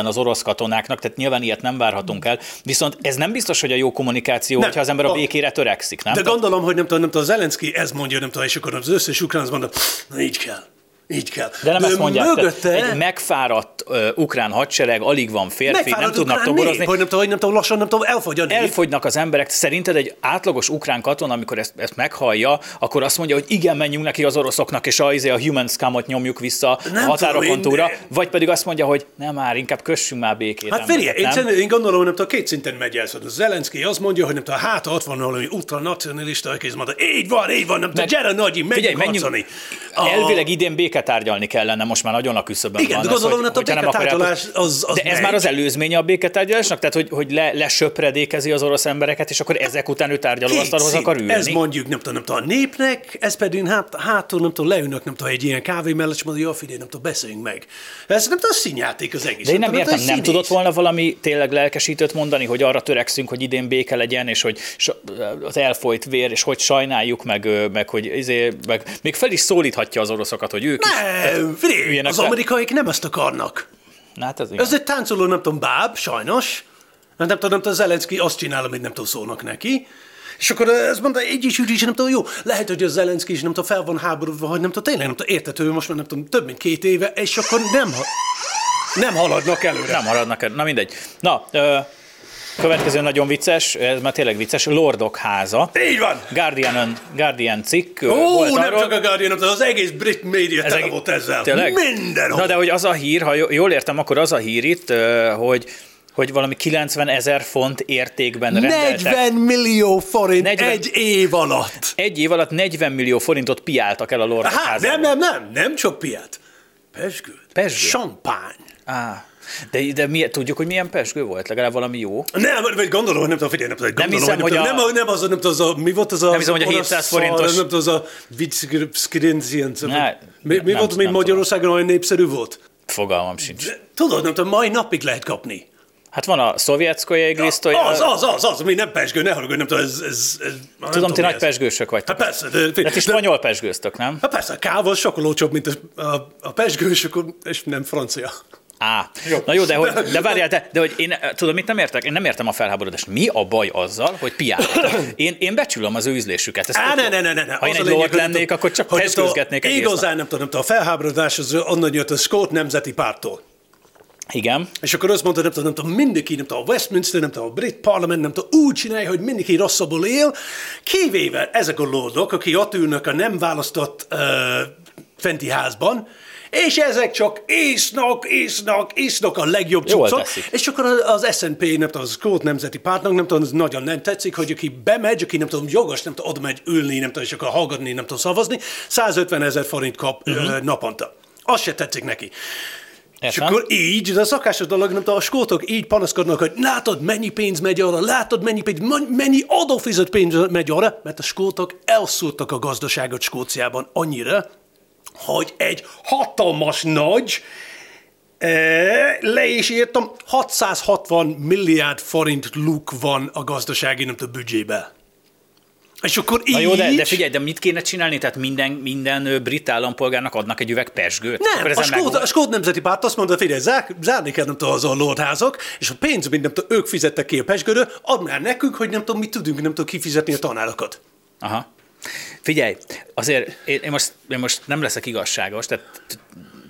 szervezzen az orosz katonáknak, tehát nyilván ilyet nem várhatunk el. Viszont ez nem biztos, hogy a jó kommunikáció, Nem. hogyha az ember a A- békére törekszik, nem? De gondolom, hogy nem tudom, nem tudom, Zelenszky ez mondja, nem tudom, és akkor az összes ukrán azt mondja, na így kell. Így kell. De nem ezt mondják. Mögötte, egy megfáradt uh, ukrán hadsereg, alig van férfi, nem megfáradt tudnak ukrán toborozni. nép, hogy nem tudom, hogy nem tudom, lassan nem tudom, elfogy a nép. elfogynak az emberek. Szerinted egy átlagos ukrán katona, amikor ezt, ezt meghallja, akkor azt mondja, hogy igen, menjünk neki az oroszoknak, és a, izé a human scamot nyomjuk vissza Nem a határokon túlra, vagy pedig azt mondja, hogy nem már, inkább kössünk már békét. Hát figyelj, én, nem? szerint- én gondolom, hogy nem tudom, két szinten megy el. Szóval Zelenszky azt mondja, hogy nem tudom, hát ott van valami ultranacionalista, aki azt így van, így van, nem tudom, gyere nagyi, Figyelj, menjünk menjünk. harcolni. A- Elvileg idén béke béketárgyalni kellene most már nagyon a küszöbön Igen, van. de gondolom, hogy a nem béketárgyalás az- az De ez megy. már az előzménye a béketárgyalásnak? Tehát, hogy, hogy le, lesöpredékezi az orosz embereket, és akkor ezek után ő tárgyalóasztalhoz akar ülni? Ez mondjuk, nem tudom, nem tudom, a népnek, ez pedig hát, hátul, nem tudom, leülnek, nem tudom, egy ilyen kávé mellett, és mondja, jó, figyelj, nem tudom, beszéljünk meg. Ez nem tudom, színjáték az egész. De én nem tudom, értem, ez nem tudott volna valami tényleg lelkesítőt mondani, hogy arra törekszünk, hogy idén béke legyen, és hogy az elfolyt vér, és hogy sajnáljuk, meg, meg hogy izé, meg még fel is szólíthatja az oroszokat, hogy ők. Nem, figyelj, az amerikaiak nem ezt akarnak. Na, Hát ez igen. Ez egy táncoló, nem tudom, báb, sajnos. Hát Nem tudom, nem tudom, Zelenszky azt csinál, amit nem tudom, szólnak neki. És akkor ez mondta, egy is ügy is, nem tudom, jó, lehet, hogy a Zelenszky is nem tudom, fel van háborodva, hogy nem tudom, tényleg nem tudom, értető, most már nem tudom, több mint két éve, és akkor nem, ha- nem haladnak előre. Nem maradnak el. Na mindegy. Na, ö, következő nagyon vicces, ez már tényleg vicces, Lordok háza. Így van! Guardian, Guardian cikk Ó, volt nem arról, csak a Guardian, hanem az egész brit média tele egész- volt ezzel. Tényleg? Mindenhol. Na de hogy az a hír, ha jól értem, akkor az a hír itt, hogy hogy valami 90 ezer font értékben rendeltek. 40 millió forint 40 egy év alatt. Egy év alatt 40 millió forintot piáltak el a Lordok Hát, házából. nem, nem, nem, nem csak piát. Pesgőt. Pezsgő? Champagne. Á, de, de mi, tudjuk, hogy milyen pesgő volt? Legalább valami jó? Nem, vagy gondolom, nem tudom, figyelj, nem tudom, Nem gondolom, hiszem, hogy nem, tudom, a- nem, nem, az, nem tudom, az a, mi volt az a... Nem hiszem, hogy a orosz 700 szar, forintos- Nem tudom, az a Vicskrincien. Ne, Mi, mi nem- volt, mi nem Magyarországon olyan népszerű volt? Fogalmam sincs. Tudod, nem tudom, mai napig lehet kapni. Hát van a szovjetszkoja iglisztója. Az, az, az, az, ami nem pesgő, ne hallgass, nem tudom, ez... ez, ez nem Tudom, ti nagy ez. pesgősök vagytok. Hát persze, de, De ti spanyol pesgőztök, nem? Hát persze, a káva sokkal olcsóbb, mint a, a, a pesgő, és, akkor, és nem francia. Á, na jó, de, hogy, de [LAUGHS] várjál, de, de hogy én tudom, mit nem értek? Én nem értem a felháborodást. Mi a baj azzal, hogy piálnak? Én, én becsülöm az ő ízlésüket. Ezt Á, ne, jó. ne, ne, ne, ne. Ha én egy lényeg, lord lennék, akkor csak hogy pesgőzgetnék egész Igazán nap. nem tudom, nem tudom, a felháborodás az onnan jött a Skót Nemzeti Pártól. Igen. És akkor azt mondta, nem tudom, nem tudom, mindenki, nem tudom, a Westminster, nem tudom, a brit parlament, nem tudom, úgy csinálja, hogy mindenki rosszabbul él, kivéve ezek a lordok, akik ott ülnek a nem választott uh, fenti házban, és ezek csak isznak, isznak, isznak a legjobb cuccot, és akkor az SNP, nem tudom, az Skót Nemzeti Pártnak, nem tudom, az nagyon nem tetszik, hogy aki bemegy, aki nem tudom, jogos, nem tudom, oda megy ülni, nem tudom, és akkor hallgatni, nem tudom, szavazni, 150 ezer forint kap uh-huh. naponta. Az se tetszik neki. És akkor így, de a szakásos dolog, nem tudom, a skótok így panaszkodnak, hogy látod, mennyi pénz megy arra, látod, mennyi, pénz, mennyi adófizet pénz megy arra, mert a skótok elszúrtak a gazdaságot Skóciában annyira, hogy egy hatalmas nagy, eh, le is írtam, 660 milliárd forint luk van a gazdasági, nem tudom, büdzsébe. És akkor így... Na jó, de, de figyelj, de mit kéne csinálni? Tehát minden, minden brit állampolgárnak adnak egy üveg pesgőt? Nem, a Skót, a Skót Nemzeti Párt azt mondta, figyelj, zár, zárni kell, nem tudom, az a lordházak, és a pénz, amit nem tudom, ők fizettek ki a pesgőről, add már nekünk, hogy nem tudom, mit tudunk, nem tudom kifizetni a tanárokat. Aha. Figyelj, azért én, én, most, én most nem leszek igazságos, tehát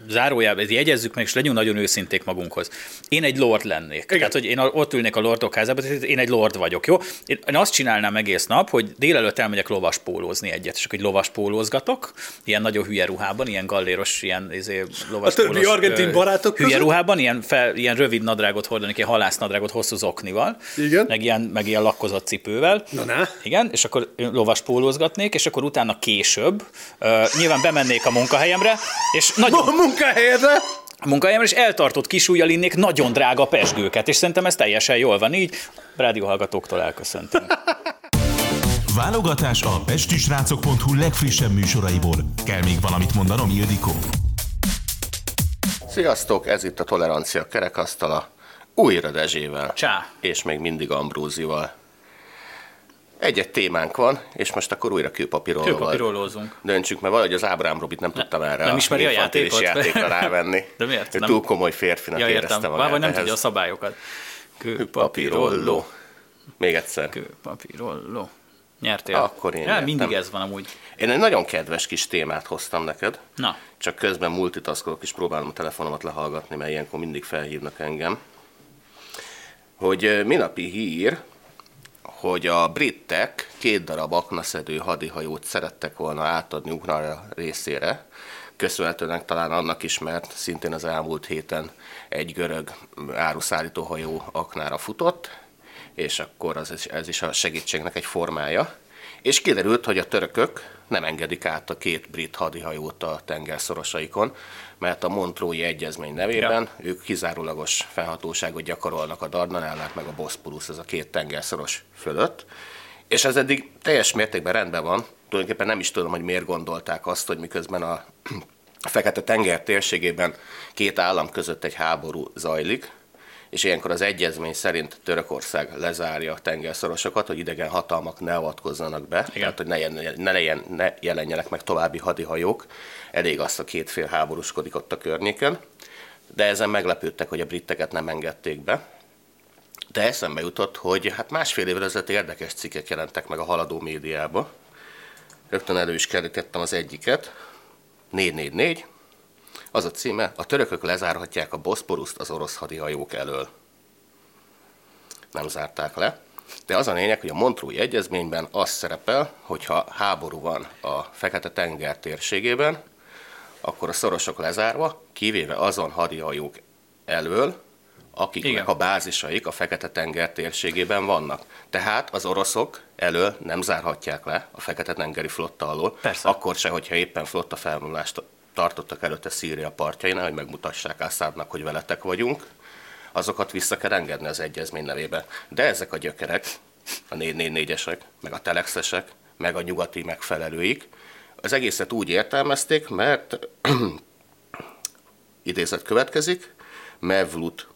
zárójában, jegyezzük meg, és legyünk nagyon őszinték magunkhoz. Én egy lord lennék. Igen. Tehát, hogy én a- ott ülnék a lordok házában, tehát én egy lord vagyok, jó? Én, azt csinálnám egész nap, hogy délelőtt elmegyek lovaspólózni egyet, és akkor egy lovaspólózgatok, ilyen nagyon hülye ruhában, ilyen galléros, ilyen izé, lovaspólós, többi argentin barátok hülye között? ruhában, ilyen, fel, ilyen rövid nadrágot hordanék, ilyen halásznadrágot hosszú zoknival, Igen. meg ilyen, meg ilyen lakkozott cipővel. Na, na. Igen, és akkor lovas pólózgatnék, és akkor utána később uh, nyilván bemennék a munkahelyemre, és nagyon A munkahelyedre! a munkahelyemre, és eltartott kisújjal innék nagyon drága pesgőket, és szerintem ez teljesen jól van így. Rádióhallgatóktól elköszöntünk. [LAUGHS] Válogatás a pestisrácok.hu legfrissebb műsoraiból. Kell még valamit mondanom, Ildikó? Sziasztok, ez itt a Tolerancia kerekasztala, újra Dezsével. Csá. És még mindig Ambrózival. Egy-egy témánk van, és most akkor újra kőpapíról Kőpapírolózunk. Döntsük, mert valahogy az Ábrám Robit nem tudtam erre nem ismeri a játékot? játékra rávenni. [LAUGHS] De miért? Ő Nem- túl komoly férfinak Ja, értem. magát. Vagy nem ehhez. tudja a szabályokat. Kőpapírolló. Még egyszer. Kőpapírolló. Nyertél? Akkor én ja, nyertem. mindig ez van amúgy. Én egy nagyon kedves kis témát hoztam neked. Na. Csak közben multitaskolok és próbálom a telefonomat lehallgatni, mert ilyenkor mindig felhívnak engem. Hogy minapi hír, hogy a britek két darab aknaszedő hadihajót szerettek volna átadni Ukrajna részére, köszönhetően talán annak is, mert szintén az elmúlt héten egy görög áruszállító hajó aknára futott, és akkor az, ez is a segítségnek egy formája. És kiderült, hogy a törökök nem engedik át a két brit hadihajót a tengerszorosaikon, mert a Montrói Egyezmény nevében ja. ők kizárólagos felhatóságot gyakorolnak a Dardanellák meg a Boszporusz, ez a két tengerszoros fölött. És ez eddig teljes mértékben rendben van. Tulajdonképpen nem is tudom, hogy miért gondolták azt, hogy miközben a [CLEARS THROAT] Fekete tenger térségében két állam között egy háború zajlik, és ilyenkor az egyezmény szerint Törökország lezárja a tengerszorosokat, hogy idegen hatalmak ne avatkozzanak be, Igen. tehát hogy ne, ne, legyen, ne jelenjenek meg további hadihajók, elég azt a két fél háborúskodik ott a környéken, de ezen meglepődtek, hogy a britteket nem engedték be. De eszembe jutott, hogy hát másfél évvel ezelőtt érdekes cikkek jelentek meg a haladó médiába. Rögtön elő is kerítettem az egyiket. 444, az a címe, a törökök lezárhatják a Boszporuszt az orosz hadihajók elől. Nem zárták le. De az a lényeg, hogy a Montrói Egyezményben az szerepel, hogy ha háború van a Fekete-tenger térségében, akkor a szorosok lezárva, kivéve azon hadihajók elől, akiknek Igen. a bázisaik a Fekete-tenger térségében vannak. Tehát az oroszok elől nem zárhatják le a Fekete-tengeri flotta alól, Persze. akkor se, hogyha éppen flotta felvonulást tartottak előtte Szíria partjainál, hogy megmutassák Assadnak, hogy veletek vagyunk, azokat vissza kell engedni az egyezmény nevébe. De ezek a gyökerek, a 444-esek, meg a telexesek, meg a nyugati megfelelőik, az egészet úgy értelmezték, mert [CLEARS THROAT] idézet következik, Mevlut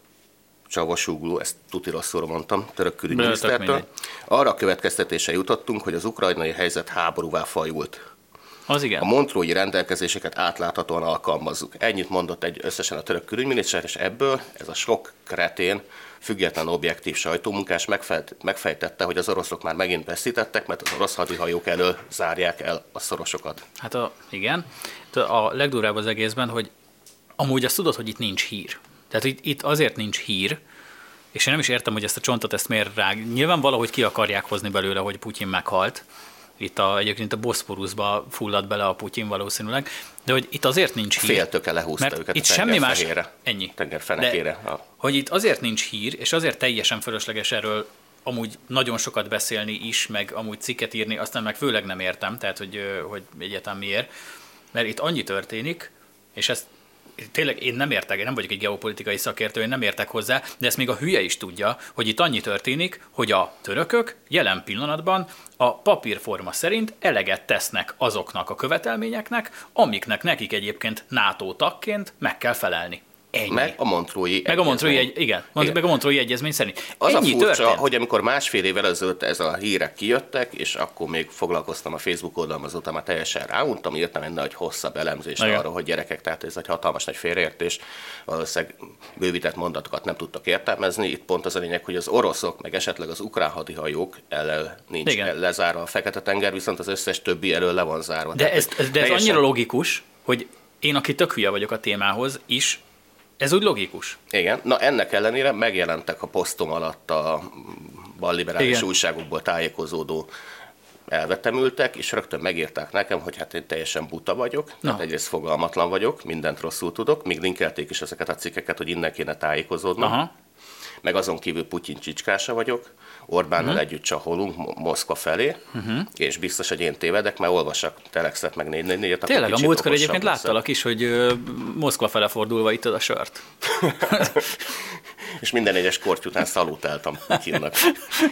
Csavasuglu, ezt tuti rosszul mondtam, török külügyminisztertől, arra a következtetése jutottunk, hogy az ukrajnai helyzet háborúvá fajult. Az igen. A montrói rendelkezéseket átláthatóan alkalmazzuk. Ennyit mondott egy összesen a török külügyminiszter, és ebből ez a sok kretén, független objektív sajtómunkás megfejtette, hogy az oroszok már megint veszítettek, mert az orosz hadihajók elől zárják el a szorosokat. Hát a, igen. A legdurább az egészben, hogy amúgy azt tudod, hogy itt nincs hír. Tehát itt, itt azért nincs hír, és én nem is értem, hogy ezt a csontot ezt miért rág. Nyilván valahogy ki akarják hozni belőle, hogy Putyin meghalt, itt a, egyébként a Boszporuszba fulladt bele a Putyin valószínűleg, de hogy itt azért nincs hír. Féltöke lehúzta mert őket itt semmi más, ennyi. Tengerfenekére. De, hogy itt azért nincs hír, és azért teljesen fölösleges erről amúgy nagyon sokat beszélni is, meg amúgy cikket írni, aztán meg főleg nem értem, tehát hogy, hogy egyáltalán miért. Mert itt annyi történik, és ezt tényleg én nem értek, én nem vagyok egy geopolitikai szakértő, én nem értek hozzá, de ezt még a hülye is tudja, hogy itt annyi történik, hogy a törökök jelen pillanatban a papírforma szerint eleget tesznek azoknak a követelményeknek, amiknek nekik egyébként NATO tagként meg kell felelni. Ennyi. Meg a Montrói Meg a Montrói, egy, igen, igen, meg a Montrói egyezmény szerint. Az Ennyi a furcsa, történt. hogy amikor másfél évvel ezelőtt ez a hírek kijöttek, és akkor még foglalkoztam a Facebook oldalon, azóta már teljesen ráuntam, írtam egy nagy hosszabb elemzést igen. arra, hogy gyerekek, tehát ez egy hatalmas nagy félreértés, valószínűleg bővített mondatokat nem tudtak értelmezni. Itt pont az a lényeg, hogy az oroszok, meg esetleg az ukrán hadihajók ellen nincs igen. lezárva a Fekete-tenger, viszont az összes többi elől le van zárva. De, tehát, ez, de ez teljesen... annyira logikus, hogy én, aki tök hülye vagyok a témához, is ez úgy logikus. Igen, na ennek ellenére megjelentek a posztom alatt a balliberális Igen. újságokból tájékozódó elvetemültek, és rögtön megírták nekem, hogy hát én teljesen buta vagyok, no. tehát egyrészt fogalmatlan vagyok, mindent rosszul tudok, még linkelték is ezeket a cikkeket, hogy innen kéne tájékozódnom. Aha. Meg azon kívül Putyin csicskása vagyok, Orbánnal uh-huh. együtt csaholunk Moszkva felé, uh-huh. és biztos, hogy én tévedek, mert olvassak telexet, meg négy négy Tényleg, a múltkor egyébként lesz. láttalak is, hogy uh, Moszkva fele fordulva itt a sört. [LAUGHS] és minden egyes korty után szalutáltam Putyinnak.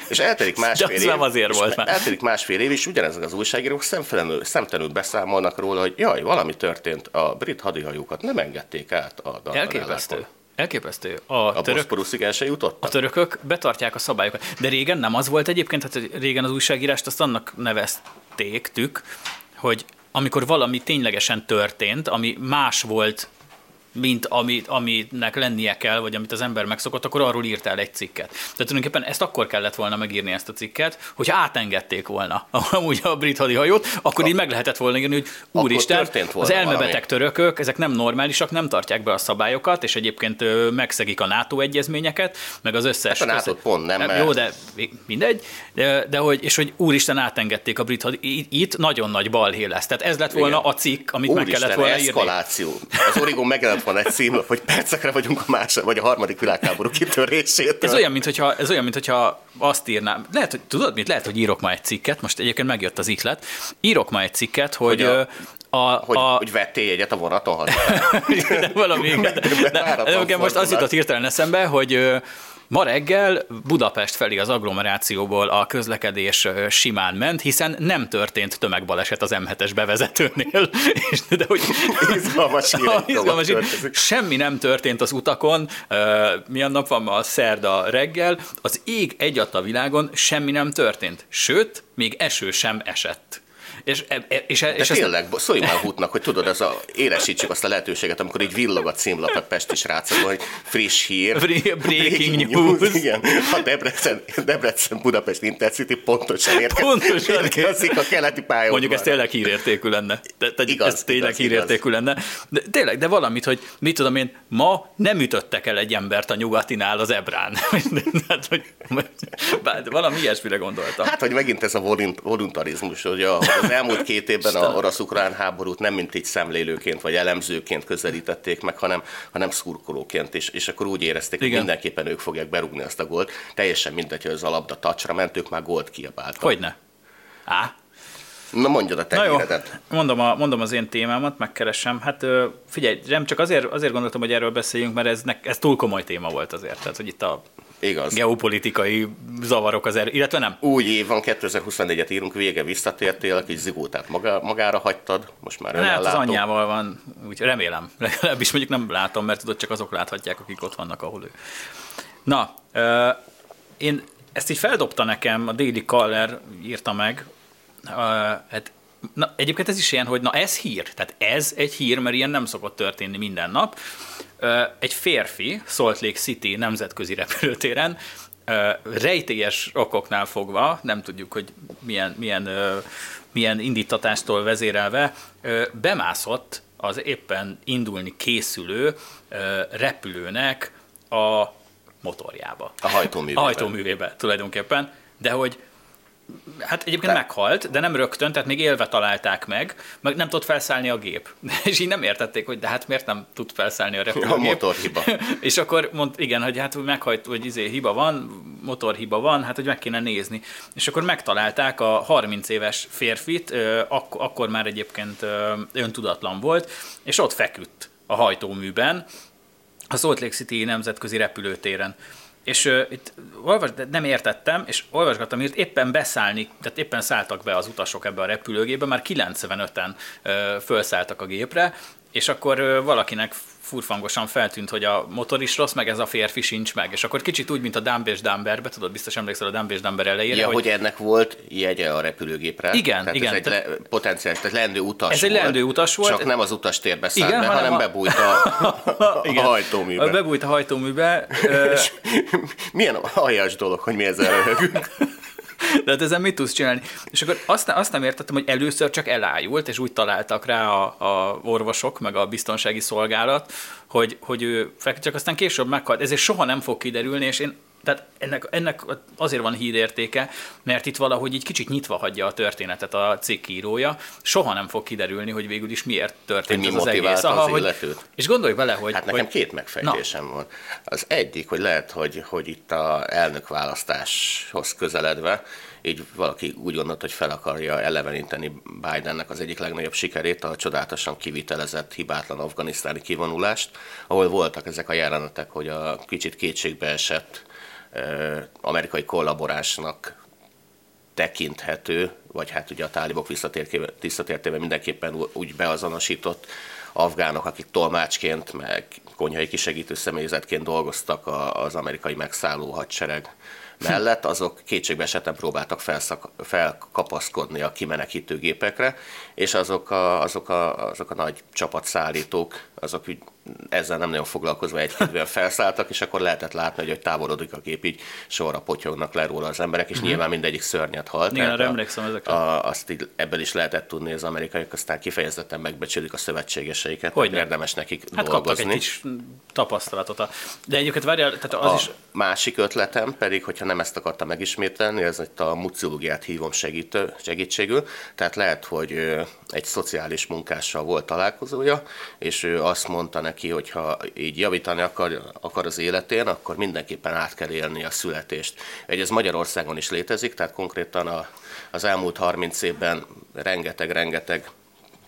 és eltelik [LAUGHS] másfél év. nem azért volt már. Eltelik másfél év, és ugyanezek az újságírók szemtelenül, szemtelenül beszámolnak róla, hogy jaj, valami történt, a brit hadihajókat nem engedték át a Elképesztő. Elképesztő. A, a török, el se jutott. A törökök betartják a szabályokat. De régen nem az volt egyébként, hát régen az újságírást azt annak nevezték, tük, hogy amikor valami ténylegesen történt, ami más volt mint amit, aminek lennie kell, vagy amit az ember megszokott, akkor arról írtál egy cikket. Tehát tulajdonképpen ezt akkor kellett volna megírni ezt a cikket, hogy átengedték volna [LAUGHS] amúgy a brit hadihajót, akkor a, így meg lehetett volna írni, hogy úristen, az elmebeteg valami. törökök, ezek nem normálisak, nem tartják be a szabályokat, és egyébként megszegik a NATO egyezményeket, meg az összes... Hát a NATO pont nem, mert... Jó, de mindegy, de, de hogy, és hogy úristen átengedték a brit hadihajót, itt nagyon nagy balhé lesz. Tehát ez lett volna Igen. a cikk, amit úristen, meg kellett volna eszkaláció. írni. Az Origon meg kellett van egy cím, hogy percekre vagyunk a másod, vagy a harmadik világháború kitörésétől. Ez olyan, mintha, ez olyan, mintha azt írnám, lehet, hogy tudod mit, lehet, hogy írok ma egy cikket, most egyébként megjött az iklet, írok ma egy cikket, hogy, Hogy a- a, Hogy, a, hogy vettél egyet a vonaton haza. de valami. De, de, váratlan nekem most az jutott hirtelen eszembe, hogy Ma reggel Budapest felé az agglomerációból a közlekedés simán ment, hiszen nem történt tömegbaleset az M7-es bevezetőnél. [LAUGHS] És, de hogy Izgalmas hírek izgalmas hír. Semmi nem történt az utakon. Milyen nap van ma? A szerda reggel. Az ég egyat a világon semmi nem történt. Sőt, még eső sem esett. És, e- e- és, De és ezt- tényleg, szóljunk már Hutnak, hogy tudod, ez a, élesítsük azt a lehetőséget, amikor így villog a címlap a Pesti srácokon, hogy friss hír. Bri- breaking news. Igen, a Debrecen, Debrecen Budapest Intercity pontosan érkezik, Pontosan. érkezik a keleti pályaudvarra. Mondjuk ez tényleg hírértékű lenne. De, de Igaz, ez tényleg igaz, hírértékű lenne. De tényleg, de valamit, hogy mit tudom én, ma nem ütöttek el egy embert a nyugatinál az Ebrán. [LAUGHS] hát, hogy, bár valami ilyesmire gondoltam. Hát, hogy megint ez a volun- voluntarizmus, hogy a- az elmúlt két évben a orosz-ukrán háborút nem mint így szemlélőként vagy elemzőként közelítették meg, hanem, hanem szurkolóként, és, és akkor úgy érezték, hogy Igen. mindenképpen ők fogják berúgni azt a gólt. Teljesen mindegy, hogy az a labda tacsra ment, ők már gólt kiabáltak. Hogyne? Á, Na mondjad a te Na jó, híredet. mondom, a, mondom az én témámat, megkeresem. Hát figyelj, nem csak azért, azért gondoltam, hogy erről beszéljünk, mert ez, ne, ez túl komoly téma volt azért. Tehát, hogy itt a Igaz. geopolitikai zavarok az er, illetve nem. Új év van, 2024-et írunk, vége visszatértél, a kis zigótát maga, magára hagytad, most már Ne, hát az anyjával van, úgy remélem. [LAUGHS] Legalábbis mondjuk nem látom, mert tudod, csak azok láthatják, akik ott vannak, ahol ő. Na, ö, én ezt így feldobta nekem, a Daily Caller írta meg. Ö, hát, na, egyébként ez is ilyen, hogy na ez hír, tehát ez egy hír, mert ilyen nem szokott történni minden nap. Ö, egy férfi Salt Lake City nemzetközi repülőtéren ö, rejtélyes okoknál fogva, nem tudjuk, hogy milyen, milyen, ö, milyen indítatástól vezérelve, ö, bemászott az éppen indulni készülő ö, repülőnek a motorjába. A hajtóművében. A hajtóművébe tulajdonképpen, de hogy Hát egyébként De- meghalt, de nem rögtön, tehát még élve találták meg, meg nem tudott felszállni a gép. [LAUGHS] És így nem értették, hogy de hát miért nem tud felszállni a repülőgép. A motorhiba. [LAUGHS] És akkor mond, igen, hogy hát meghajt, hogy izé hiba van, motorhiba van, hát hogy meg kéne nézni. És akkor megtalálták a 30 éves férfit, ak- akkor már egyébként öntudatlan volt, és ott feküdt a hajtóműben, a Salt Lake City nemzetközi repülőtéren. És uh, itt olvas, de nem értettem, és olvasgattam, hogy éppen beszállni, tehát éppen szálltak be az utasok ebbe a repülőgépbe, már 95-en uh, felszálltak a gépre, és akkor valakinek furfangosan feltűnt, hogy a motor is rossz, meg ez a férfi sincs meg. És akkor kicsit úgy, mint a Dumb és Dumberbe, tudod, biztos emlékszel a Dumb és Dumber elejére, Ja, hogy ennek volt jegye a repülőgépre. Igen, tehát igen, Ez egy le, potenciális, tehát leendő utas Ez egy volt, leendő utas volt. Csak nem az utastérbe szállt Igen, be, hanem hanem a- bebújt a, [LAUGHS] a Igen. hajtóműbe. Bebújt a hajtóműbe, [LAUGHS] milyen aljas dolog, hogy mi ezzel röhögünk. [LAUGHS] De hát ezen mit tudsz csinálni? És akkor azt, azt nem értettem, hogy először csak elájult, és úgy találtak rá a, a orvosok, meg a biztonsági szolgálat, hogy, hogy ő csak aztán később meghalt. Ezért soha nem fog kiderülni, és én tehát ennek, ennek azért van hírértéke, mert itt valahogy így kicsit nyitva hagyja a történetet a cikkírója. Soha nem fog kiderülni, hogy végül is miért történt mi ez az egész. motiválta az hogy, illetőt. és gondolj bele, hogy... Hát nekem hogy, két megfejtésem van. Az egyik, hogy lehet, hogy, hogy itt a elnökválasztáshoz közeledve, így valaki úgy gondolt, hogy fel akarja eleveníteni Bidennek az egyik legnagyobb sikerét, a csodálatosan kivitelezett hibátlan afganisztáni kivonulást, ahol voltak ezek a jelenetek, hogy a kicsit kétségbe esett amerikai kollaborásnak tekinthető, vagy hát ugye a tálibok visszatértével mindenképpen úgy beazonosított afgánok, akik tolmácsként, meg konyhai kisegítő személyzetként dolgoztak az amerikai megszálló hadsereg mellett, azok kétségbe esetten próbáltak felszak, felkapaszkodni a kimenekítő gépekre, és azok a, azok a, azok a nagy csapatszállítók, azok úgy ezzel nem nagyon foglalkozva egy felszálltak, és akkor lehetett látni, hogy, hogy távolodik a gép, így sorra potyognak le róla az emberek, és nyilván mindegyik szörnyet halt. Mhm. Igen, arra emlékszem ezekre. A, azt így, ebből is lehetett tudni, hogy az amerikaiak aztán kifejezetten megbecsülik a szövetségeseiket, hogy érdemes nekik Hát kaptak dolgozni. egy kis tapasztalatot. A... De egyébként várjál, tehát az a is... másik ötletem pedig, hogyha nem ezt akarta megismételni, ez itt a muciológiát hívom segítő, segítségül, tehát lehet, hogy egy szociális munkással volt találkozója, és ő azt mondta neki, hogy ha így javítani akar, akar az életén, akkor mindenképpen át kell élni a születést. Egy ez Magyarországon is létezik, tehát konkrétan a, az elmúlt 30 évben rengeteg-rengeteg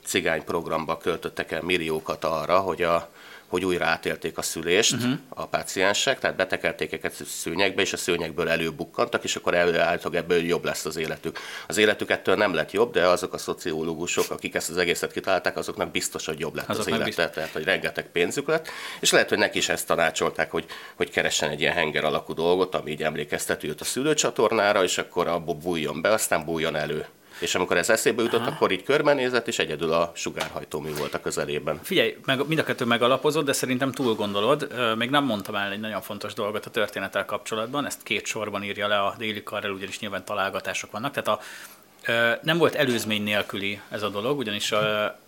cigány programba költöttek el milliókat arra, hogy a, hogy újra átélték a szülést uh-huh. a páciensek, tehát betekelték őket szőnyegbe, és a szőnyegből előbukkantak, és akkor előálltak ebből jobb lesz az életük. Az életük ettől nem lett jobb, de azok a szociológusok, akik ezt az egészet kitalálták, azoknak biztos, hogy jobb lett azok az élete, biztos. tehát hogy rengeteg pénzük lett, és lehet, hogy neki is ezt tanácsolták, hogy, hogy keressen egy ilyen henger alakú dolgot, ami így emlékeztető őt a szülőcsatornára, és akkor abból bújjon be, aztán bújjon elő. És amikor ez eszébe jutott, Aha. akkor így körbenézett, és egyedül a sugárhajtómű volt a közelében. Figyelj, meg, mind a kettő megalapozott, de szerintem túl gondolod. Még nem mondtam el egy nagyon fontos dolgot a történettel kapcsolatban, ezt két sorban írja le a déli karrel, ugyanis nyilván találgatások vannak. Tehát a, nem volt előzmény nélküli ez a dolog, ugyanis a,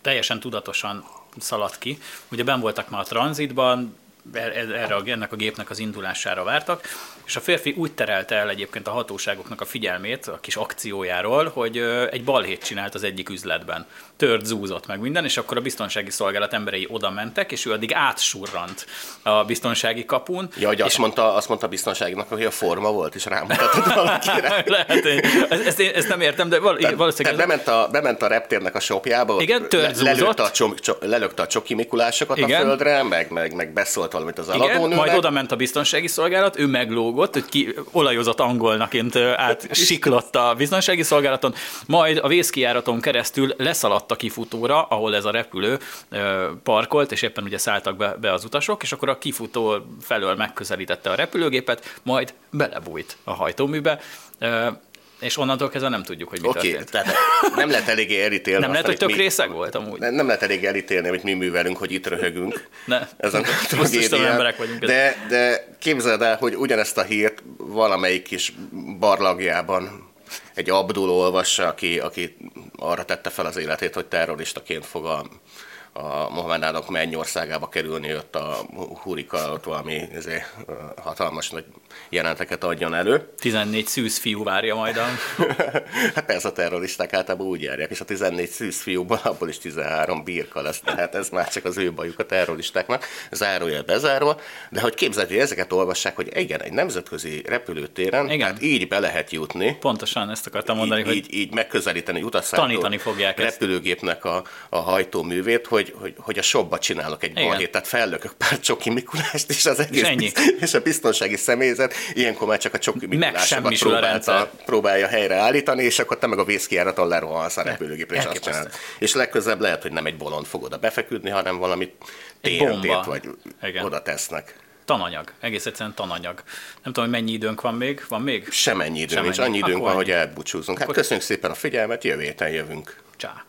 teljesen tudatosan szaladt ki. Ugye ben voltak már a tranzitban, erre a, ennek a gépnek az indulására vártak, és a férfi úgy terelte el egyébként a hatóságoknak a figyelmét a kis akciójáról, hogy egy balhét csinált az egyik üzletben. Tört, zúzott meg minden, és akkor a biztonsági szolgálat emberei oda mentek, és ő addig átsurrant a biztonsági kapun. Ja, hogy és azt, mondta, azt mondta a biztonságnak, hogy a forma volt, és rámutatott valakire. [LAUGHS] Lehet, ezt, ezt, ezt, nem értem, de val- tehát, valószínűleg... Tehát bement, a, bement a reptérnek a shopjába, Igen, tört, le, lelőtte, a csom, csom, lelökte a csoki Mikulásokat Igen. a földre, meg, meg, meg beszólt valamit az Igen, majd oda ment a biztonsági szolgálat, ő meglógott, lógott, hogy ki olajozott angolnaként át siklott a biztonsági szolgálaton, majd a vészkijáraton keresztül leszaladt a kifutóra, ahol ez a repülő parkolt, és éppen ugye szálltak be, be az utasok, és akkor a kifutó felől megközelítette a repülőgépet, majd belebújt a hajtóműbe és onnantól kezdve nem tudjuk, hogy mi okay, történt. tehát nem lehet eléggé elítélni. Nem lehet, hogy tök mi, részeg volt amúgy. Nem, nem lehet eléggé elítélni, amit mi művelünk, hogy itt röhögünk. Ne. Ez a emberek vagyunk. De, de képzeld el, hogy ugyanezt a hírt valamelyik kis barlagjában egy Abdul olvassa, aki, aki arra tette fel az életét, hogy terroristaként fog a a Mohamedánok mennyországába kerülni, ott a hurika ott valami ezért, hatalmas nagy jelenteket adjon elő. 14 szűz fiú várja majd a... [LAUGHS] hát ez a terroristák általában úgy járják, és a 14 szűz fiúból abból is 13 birka lesz, tehát ez már csak az ő bajuk a terroristáknak, zárójel bezárva, de hogy képzeld, hogy ezeket olvassák, hogy igen, egy nemzetközi repülőtéren, igen. hát így be lehet jutni. Pontosan ezt akartam mondani, így, hogy így, így megközelíteni utasszállító tanítani fogják repülőgépnek a, a hajtóművét, hogy hogy, hogy, hogy a shopba csinálok egy balhét, tehát fellökök pár csoki Mikulást, és az egész, és, és a biztonsági személyzet ilyenkor már csak a csoki Mikulásokat próbálta, próbálja helyreállítani, és akkor te meg a vészkiáraton lerohansz a repülőgépre, és azt csinálod. És legközebb lehet, hogy nem egy bolond fog oda befeküdni, hanem valami TNT-t vagy Igen. oda tesznek tananyag, egész egyszerűen tananyag. Nem tudom, hogy mennyi időnk van még, van még? Semennyi időnk, Sem nincs, annyi időnk van, hogy elbúcsúzunk. Hát köszönjük szépen a figyelmet, jövő héten jövünk. Csá.